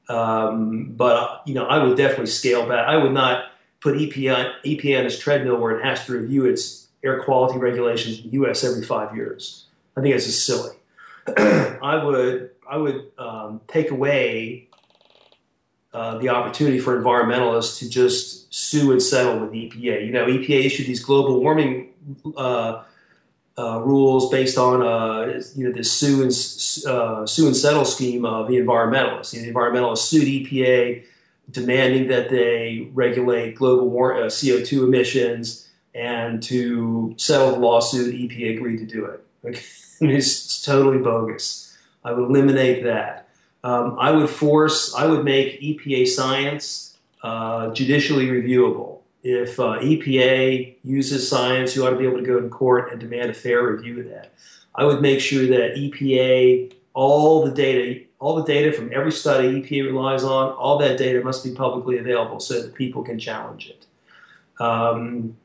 Um, but you know I would definitely scale back. I would not put EPA EPA on its treadmill where it has to review its air quality regulations in the U.S. every five years. I think that's just silly. I would I would um, take away uh, the opportunity for environmentalists to just sue and settle with EPA. You know, EPA issued these global warming uh, uh, rules based on uh, you know this sue and uh, sue and settle scheme of the environmentalists. You know, the environmentalists sued EPA, demanding that they regulate global war- CO2 emissions, and to settle the lawsuit, EPA agreed to do it. it's totally bogus. I would eliminate that. Um, I would force, I would make EPA science uh, judicially reviewable. If uh, EPA uses science, you ought to be able to go to court and demand a fair review of that. I would make sure that EPA, all the data, all the data from every study EPA relies on, all that data must be publicly available so that people can challenge it. Um,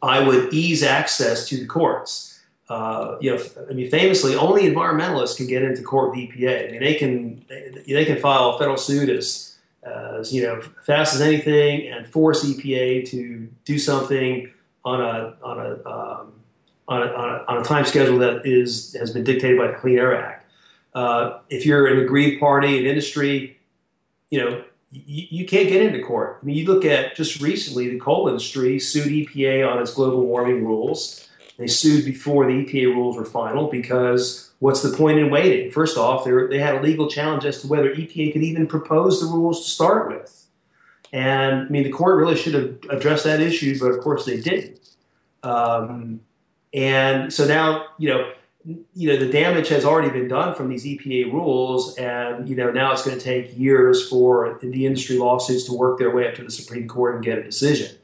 I would ease access to the courts uh, you know, I mean, famously, only environmentalists can get into court with EPA. I mean, they can they can file a federal suit as, as you know fast as anything and force EPA to do something on a on a um, on a, on a, on a time schedule that is has been dictated by the Clean Air Act. Uh, if you're an aggrieved party in industry, you know you, can't get into court. I mean, you look at just recently, the coal industry sued EPA on its global warming rules. They sued before the EPA rules were final because what's the point in waiting? First off, they they had a legal challenge as to whether EPA could even propose the rules to start with. And I mean, the court really should have addressed that issue, but of course they didn't. Um, and so now, you know, you know, the damage has already been done from these EPA rules, and you know now it's going to take years for the industry lawsuits to work their way up to the Supreme Court and get a decision.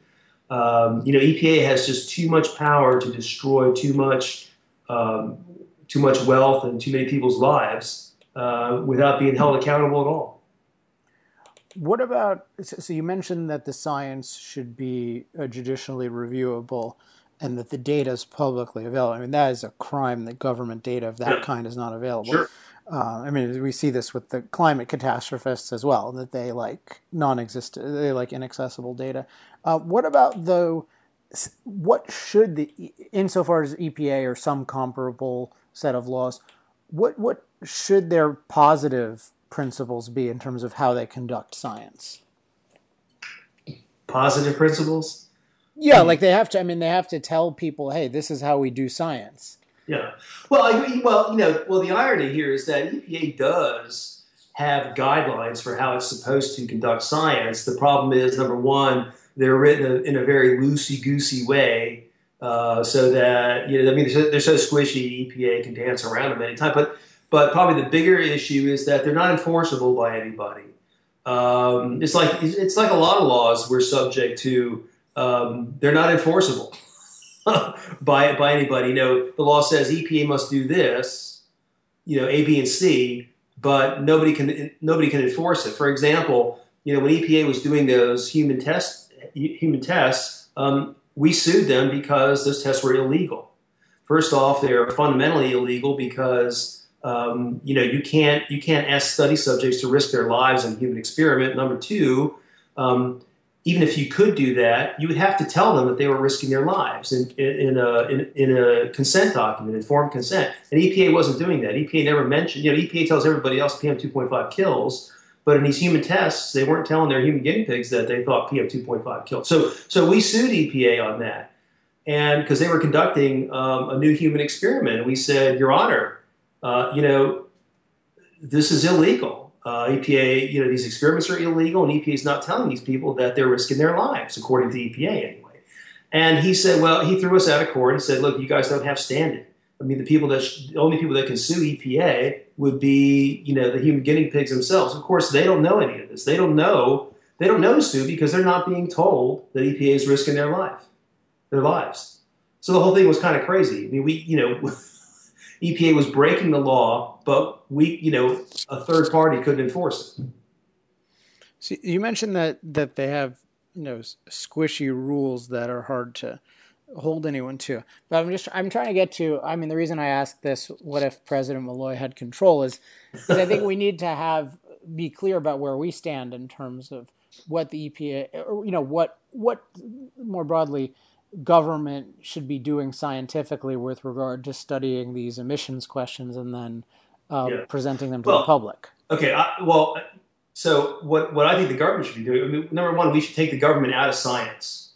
Um, you know, EPA has just too much power to destroy too much, um, too much wealth and too many people's lives uh, without being held accountable at all. What about? So you mentioned that the science should be uh, judicially reviewable, and that the data is publicly available. I mean, that is a crime that government data of that yeah. kind is not available. Sure. Uh, I mean, we see this with the climate catastrophists as well, that they like non-existent, they like inaccessible data. Uh, what about though? What should the, insofar as EPA or some comparable set of laws, what what should their positive principles be in terms of how they conduct science? Positive principles. Yeah, like they have to. I mean, they have to tell people, "Hey, this is how we do science." Yeah. Well, I, well, you know, well, the irony here is that EPA does have guidelines for how it's supposed to conduct science. The problem is, number one, they're written in a very loosey goosey way, uh, so that you know I mean they're so, they're so squishy. EPA can dance around them anytime, but but probably the bigger issue is that they're not enforceable by anybody. Um, it's like it's like a lot of laws we're subject to. Um, they're not enforceable by by anybody. Know, the law says EPA must do this, you know, A, B, and C, but nobody can nobody can enforce it. For example, you know, when EPA was doing those human tests, human tests, um, we sued them because those tests were illegal. First off, they're fundamentally illegal because um, you know, you can't you can't ask study subjects to risk their lives in a human experiment. Number two, um, even if you could do that, you would have to tell them that they were risking their lives in, in, a, in, in, a consent document, informed consent. And EPA wasn't doing that. EPA never mentioned, you know, EPA tells everybody else PM 2.5 kills, but in these human tests, they weren't telling their human guinea pigs that they thought PM 2.5 killed. So, so we sued EPA on that. And because they were conducting um, a new human experiment, we said, Your Honor, uh, you know, this is illegal. Uh, EPA, you know, these experiments are illegal, and EPA is not telling these people that they're risking their lives, according to EPA anyway. And he said, well, he threw us out of court and said, look, you guys don't have standing. I mean, the people that sh- the only people that can sue EPA would be, you know, the human guinea pigs themselves. Of course, they don't know any of this. They don't know. They don't know to sue because they're not being told that EPA is risking their life, their lives. So the whole thing was kind of crazy. I mean, we, you know. EPA was breaking the law, but we, you know, a third party couldn't enforce it. So you mentioned that that they have, you know, squishy rules that are hard to hold anyone to. But I'm just I'm trying to get to. I mean, the reason I ask this, what if President Milloy had control, is because I think we need to have be clear about where we stand in terms of what the EPA, or you know, what what more broadly government should be doing scientifically with regard to studying these emissions questions and then uh, yeah. presenting them to well, the public? Okay, I, well, so what, what I think the government should be doing, I mean, number one, we should take the government out of science.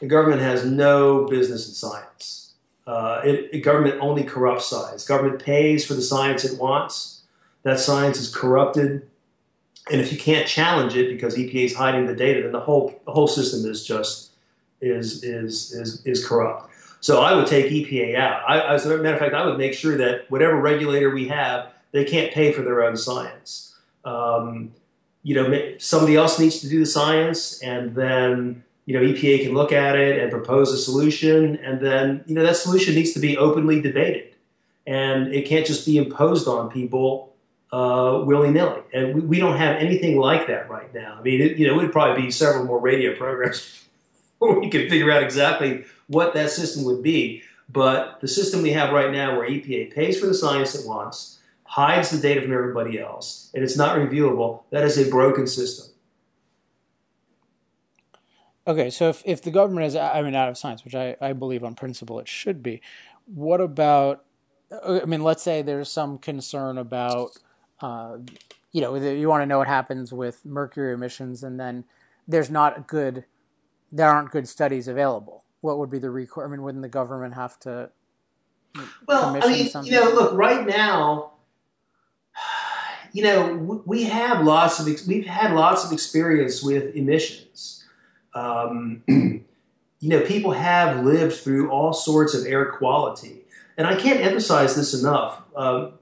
The government has no business in science. Uh, it, it, government only corrupts science. Government pays for the science it wants. That science is corrupted. And if you can't challenge it because EPA is hiding the data, then the whole, the whole system is just is is is is corrupt. So I would take EPA out. I, as a matter of fact, I would make sure that whatever regulator we have, they can't pay for their own science. Um, you know, somebody else needs to do the science, and then you know EPA can look at it and propose a solution, and then you know that solution needs to be openly debated, and it can't just be imposed on people uh, willy nilly. And we, we, don't have anything like that right now. I mean, it, you know, it would probably be several more radio programs we could figure out exactly what that system would be. But the system we have right now, where EPA pays for the science it wants, hides the data from everybody else, and it's not reviewable, that is a broken system. Okay, so if, if the government is, I mean, out of science, which I, I believe on principle it should be, what about, I mean, let's say there's some concern about, uh, you know, you want to know what happens with mercury emissions, and then there's not a good there aren't good studies available. What would be the record? I mean, wouldn't the government have to? Well, I mean, something? you know, look, right now, you know, we have lots of we've had lots of experience with emissions. Um, you know, people have lived through all sorts of air quality, and I can't emphasize this enough. Um,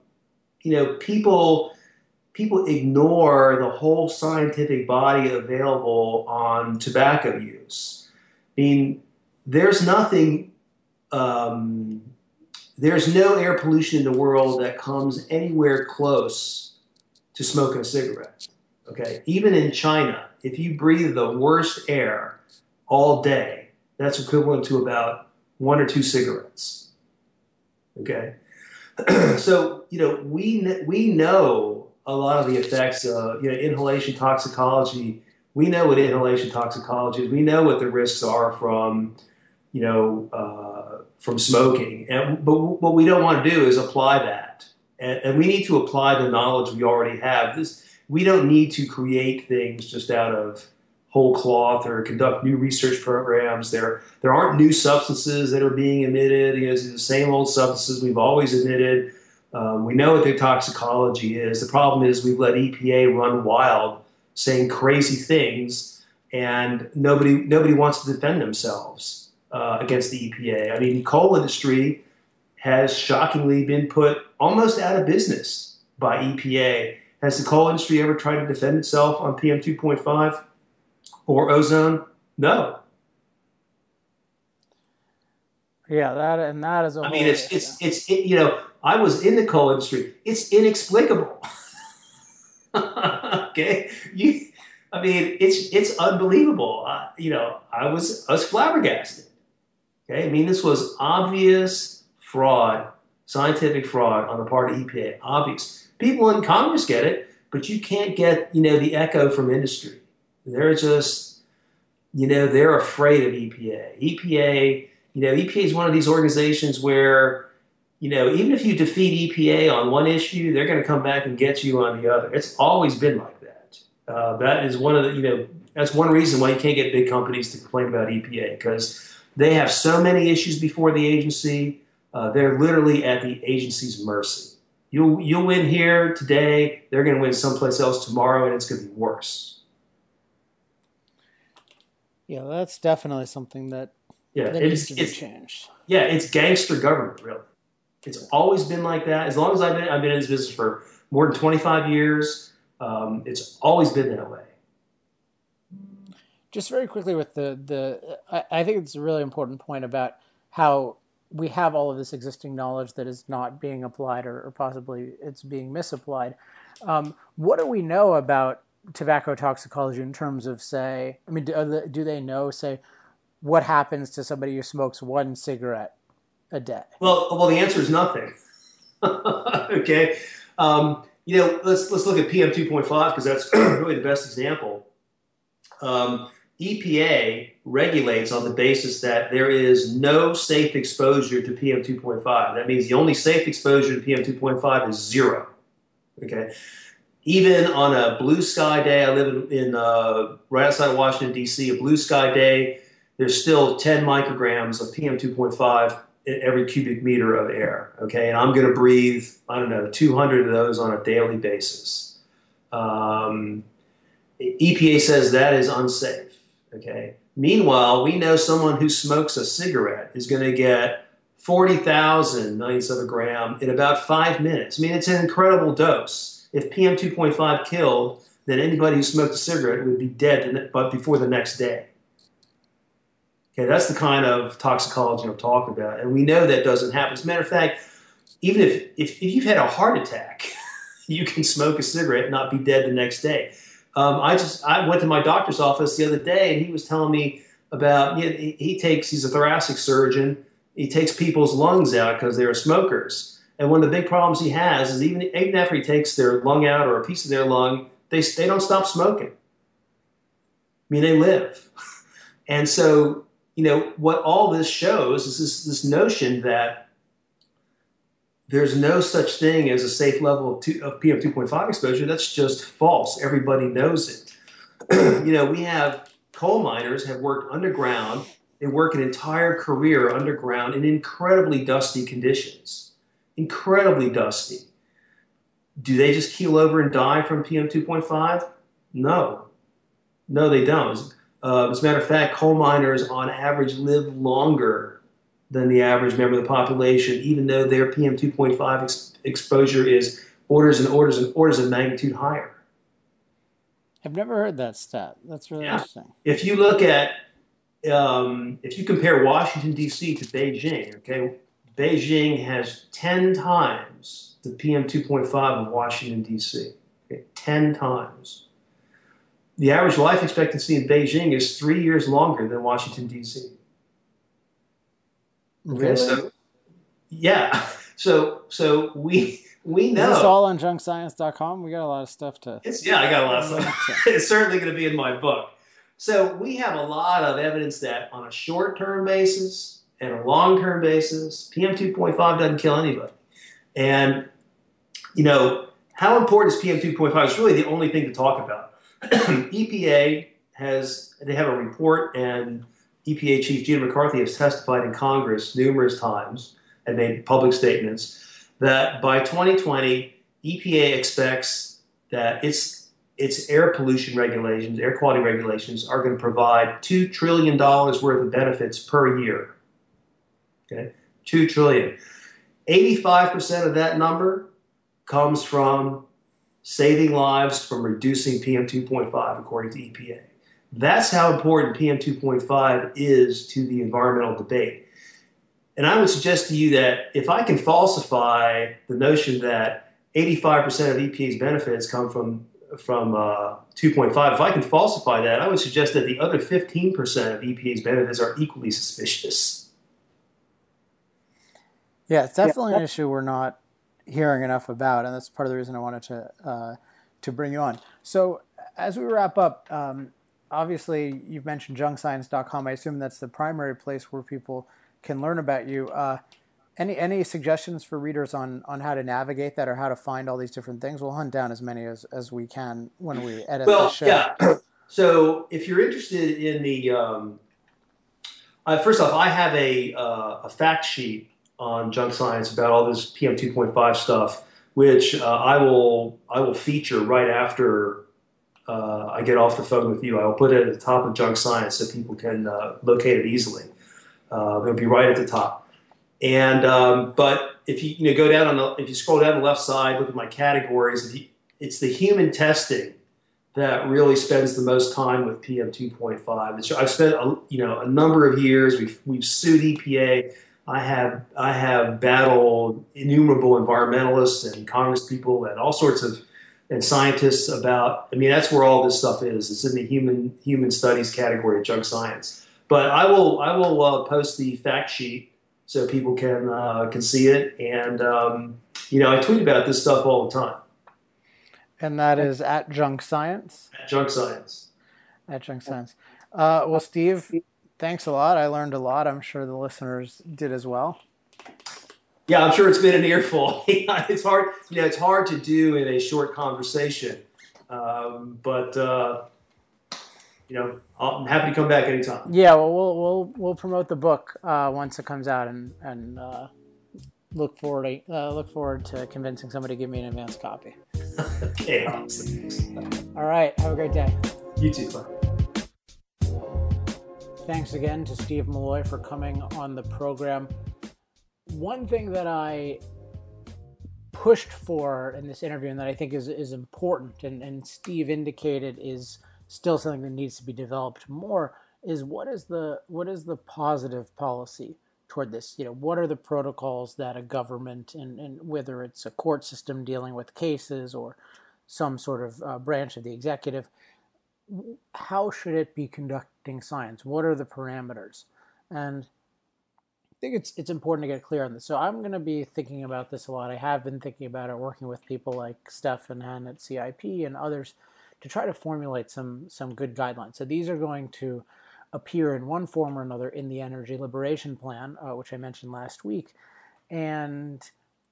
you know, people people ignore the whole scientific body available on tobacco use. I mean, there's nothing, um, there's no air pollution in the world that comes anywhere close to smoking a cigarette. Okay, even in China, if you breathe the worst air all day, that's equivalent to about one or two cigarettes. Okay, so you know we we know a lot of the effects of you know inhalation toxicology. We know what inhalation toxicology is. We know what the risks are from you know uh, from smoking, and but what we don't want to do is apply that, and, and we need to apply the knowledge we already have. This we don't need to create things just out of whole cloth or conduct new research programs. There, there aren't new substances that are being emitted. You know, it's the same old substances we've always emitted. Um, we know what their toxicology is. The problem is we've let EPA run wild saying crazy things and nobody nobody wants to defend themselves uh, against the EPA. I mean, the coal industry has shockingly been put almost out of business by EPA. Has the coal industry ever tried to defend itself on PM 2.5 or ozone? No. Yeah, that and that is a. I mean, it's it's it's it, you know, I was in the coal industry. It's inexplicable. okay, you. I mean, it's it's unbelievable. Uh, you know, I was I was flabbergasted. Okay, I mean, this was obvious fraud, scientific fraud on the part of EPA. Obvious. People in Congress get it, but you can't get you know the echo from industry. They're just, you know, they're afraid of EPA. EPA, you know, EPA is one of these organizations where you know, even if you defeat EPA on one issue, they're going to come back and get you on the other. It's always been like that. Uh, that is one of the, you know, that's one reason why you can't get big companies to complain about EPA because they have so many issues before the agency. Uh, they're literally at the agency's mercy. You'll you'll win here today. They're going to win someplace else tomorrow, and it's going to be worse. Yeah, that's definitely something that yeah that needs to be changed. Yeah, it's gangster government, really. It's always been like that. As long as I've been, I've been in this business for more than 25 years. Um, it's always been that way. Just very quickly with the the, I, I think it's a really important point about how we have all of this existing knowledge that is not being applied or, or possibly it's being misapplied. Um, what do we know about tobacco toxicology in terms of, say, I mean, do, do they know, say, what happens to somebody who smokes one cigarette a day? Well, well, the answer is nothing. okay, um, you know, let's let's look at PM two point five because that's really the best example. Um, EPA regulates on the basis that there is no safe exposure to PM two point five. That means the only safe exposure to PM two point five is zero. Okay. Even on a blue sky day, I live in, in uh, right outside of Washington D.C. A blue sky day, there's still 10 micrograms of PM 2.5 every cubic meter of air. Okay, and I'm going to breathe, I don't know, 200 of those on a daily basis. Um, EPA says that is unsafe. Okay. Meanwhile, we know someone who smokes a cigarette is going to get 40,000 millionths of a gram in about five minutes. I mean, it's an incredible dose. If PM 2.5 killed, then anybody who smoked a cigarette would be dead but before the next day. Okay, that's the kind of toxicology I'm talking about. And we know that doesn't happen. As a matter of fact, even if, if, if you've had a heart attack, you can smoke a cigarette and not be dead the next day. Um, I just I went to my doctor's office the other day and he was telling me about you know, he, he takes he's a thoracic surgeon. He takes people's lungs out because they're smokers. And one of the big problems he has is even even after he takes their lung out or a piece of their lung, they they don't stop smoking. I mean, they live. And so you know, what all this shows is this, this notion that there's no such thing as a safe level of, two, of PM 2.5 exposure. That's just false. Everybody knows it. you know, we have coal miners have worked underground. They work an entire career underground in incredibly dusty conditions. Incredibly dusty. Do they just keel over and die from PM 2.5? No. No, they don't. Uh, as a matter of fact, coal miners on average live longer than the average member of the population, even though their PM 2.5 ex- exposure is orders and orders and orders of magnitude higher. I've never heard that stat. That's really yeah. interesting. If you look at, um, if you compare Washington, D.C. to Beijing, okay, Beijing has 10 times the PM 2.5 of Washington, D.C. Okay, 10 times the average life expectancy in Beijing is three years longer than Washington, D.C. Okay, really? so yeah, so so we we know. Is this all on junkscience.com? We got a lot of stuff to. It's, yeah, I got a lot of stuff. it's certainly going to be in my book. So we have a lot of evidence that on a short term basis and a long term basis, PM 2.5 doesn't kill anybody. And, you know, how important is PM 2.5 It's really the only thing to talk about. EPA has they have a report, and EPA Chief Gina McCarthy has testified in Congress numerous times and made public statements that by 2020, EPA expects that its its air pollution regulations, air quality regulations, are going to provide two trillion dollars worth of benefits per year. Okay, two trillion. Eighty-five percent of that number comes from saving lives from reducing PM two point five, according to EPA. That's how important PM two point five is to the environmental debate. And I would suggest to you that if I can falsify the notion that 85% of EPA's benefits come from from uh, 2.5. If I can falsify that, I would suggest that the other 15% of EPA's benefits are equally suspicious. Yeah, it's definitely yeah. an issue we're not hearing enough about, and that's part of the reason I wanted to uh, to bring you on. So, as we wrap up, um, obviously you've mentioned junkscience.com. I assume that's the primary place where people can learn about you. Uh, any any suggestions for readers on on how to navigate that or how to find all these different things? We'll hunt down as many as, as we can when we edit well, the show. Yeah. So if you're interested in the um, uh, first off, I have a uh, a fact sheet on junk science about all this PM two point five stuff, which uh, I will I will feature right after uh, I get off the phone with you. I will put it at the top of junk science so people can uh, locate it easily. Uh, it'll be right at the top. And um, but if you, you know go down on the if you scroll down the left side, look at my categories. You, it's the human testing that really spends the most time with PM 2.5. I've spent a, you know a number of years. We've we've sued EPA. I have I have battled innumerable environmentalists and Congress people and all sorts of and scientists about. I mean, that's where all this stuff is. It's in the human human studies category of junk science. But I will I will uh, post the fact sheet so people can uh, can see it. And um, you know, I tweet about this stuff all the time. And that is at Junk Science. At Junk Science. At Junk Science. Uh, well, Steve, thanks a lot. I learned a lot. I'm sure the listeners did as well. Yeah, I'm sure it's been an earful. it's hard, you know, it's hard to do in a short conversation. Um, but uh, you know, I'm happy to come back anytime. Yeah, well, we'll we'll we'll promote the book uh, once it comes out, and and uh, look forward to, uh, look forward to convincing somebody to give me an advance copy. okay, awesome. All right, have a great day. You too. Bye. Thanks again to Steve Milloy for coming on the program. One thing that I pushed for in this interview and that I think is is important, and, and Steve indicated is still something that needs to be developed more is what is the what is the positive policy toward this you know what are the protocols that a government and, and whether it's a court system dealing with cases or some sort of uh, branch of the executive how should it be conducting science what are the parameters and I think it's it's important to get clear on this. So I'm going to be thinking about this a lot. I have been thinking about it, working with people like Steph and Hen at CIP and others to try to formulate some some good guidelines. So these are going to appear in one form or another in the Energy Liberation Plan, uh, which I mentioned last week, and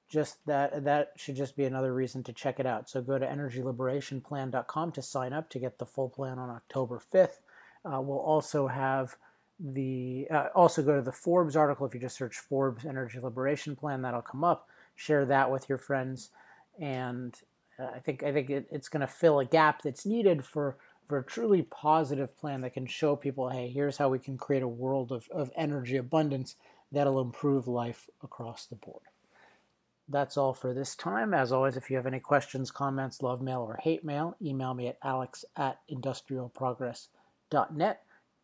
just that that should just be another reason to check it out. So go to energyliberationplan.com to sign up to get the full plan on October 5th. Uh, we'll also have the uh, also go to the Forbes article if you just search Forbes Energy Liberation Plan that'll come up. Share that with your friends and uh, I think I think it, it's going to fill a gap that's needed for for a truly positive plan that can show people, hey, here's how we can create a world of, of energy abundance that'll improve life across the board. That's all for this time. As always, if you have any questions, comments, love mail, or hate mail, email me at alex at industrialprogress.net.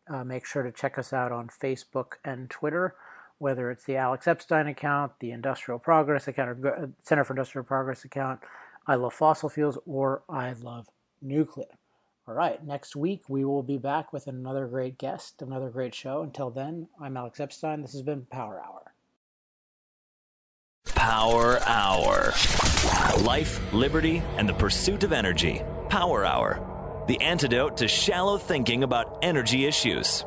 Uh, make sure to check us out on Facebook and Twitter, whether it's the Alex Epstein account, the Industrial Progress account, or Center for Industrial Progress account, I love fossil fuels or I love nuclear. All right, next week we will be back with another great guest, another great show. Until then, I'm Alex Epstein. This has been Power Hour. Power Hour. Life, liberty, and the pursuit of energy. Power Hour. The antidote to shallow thinking about energy issues.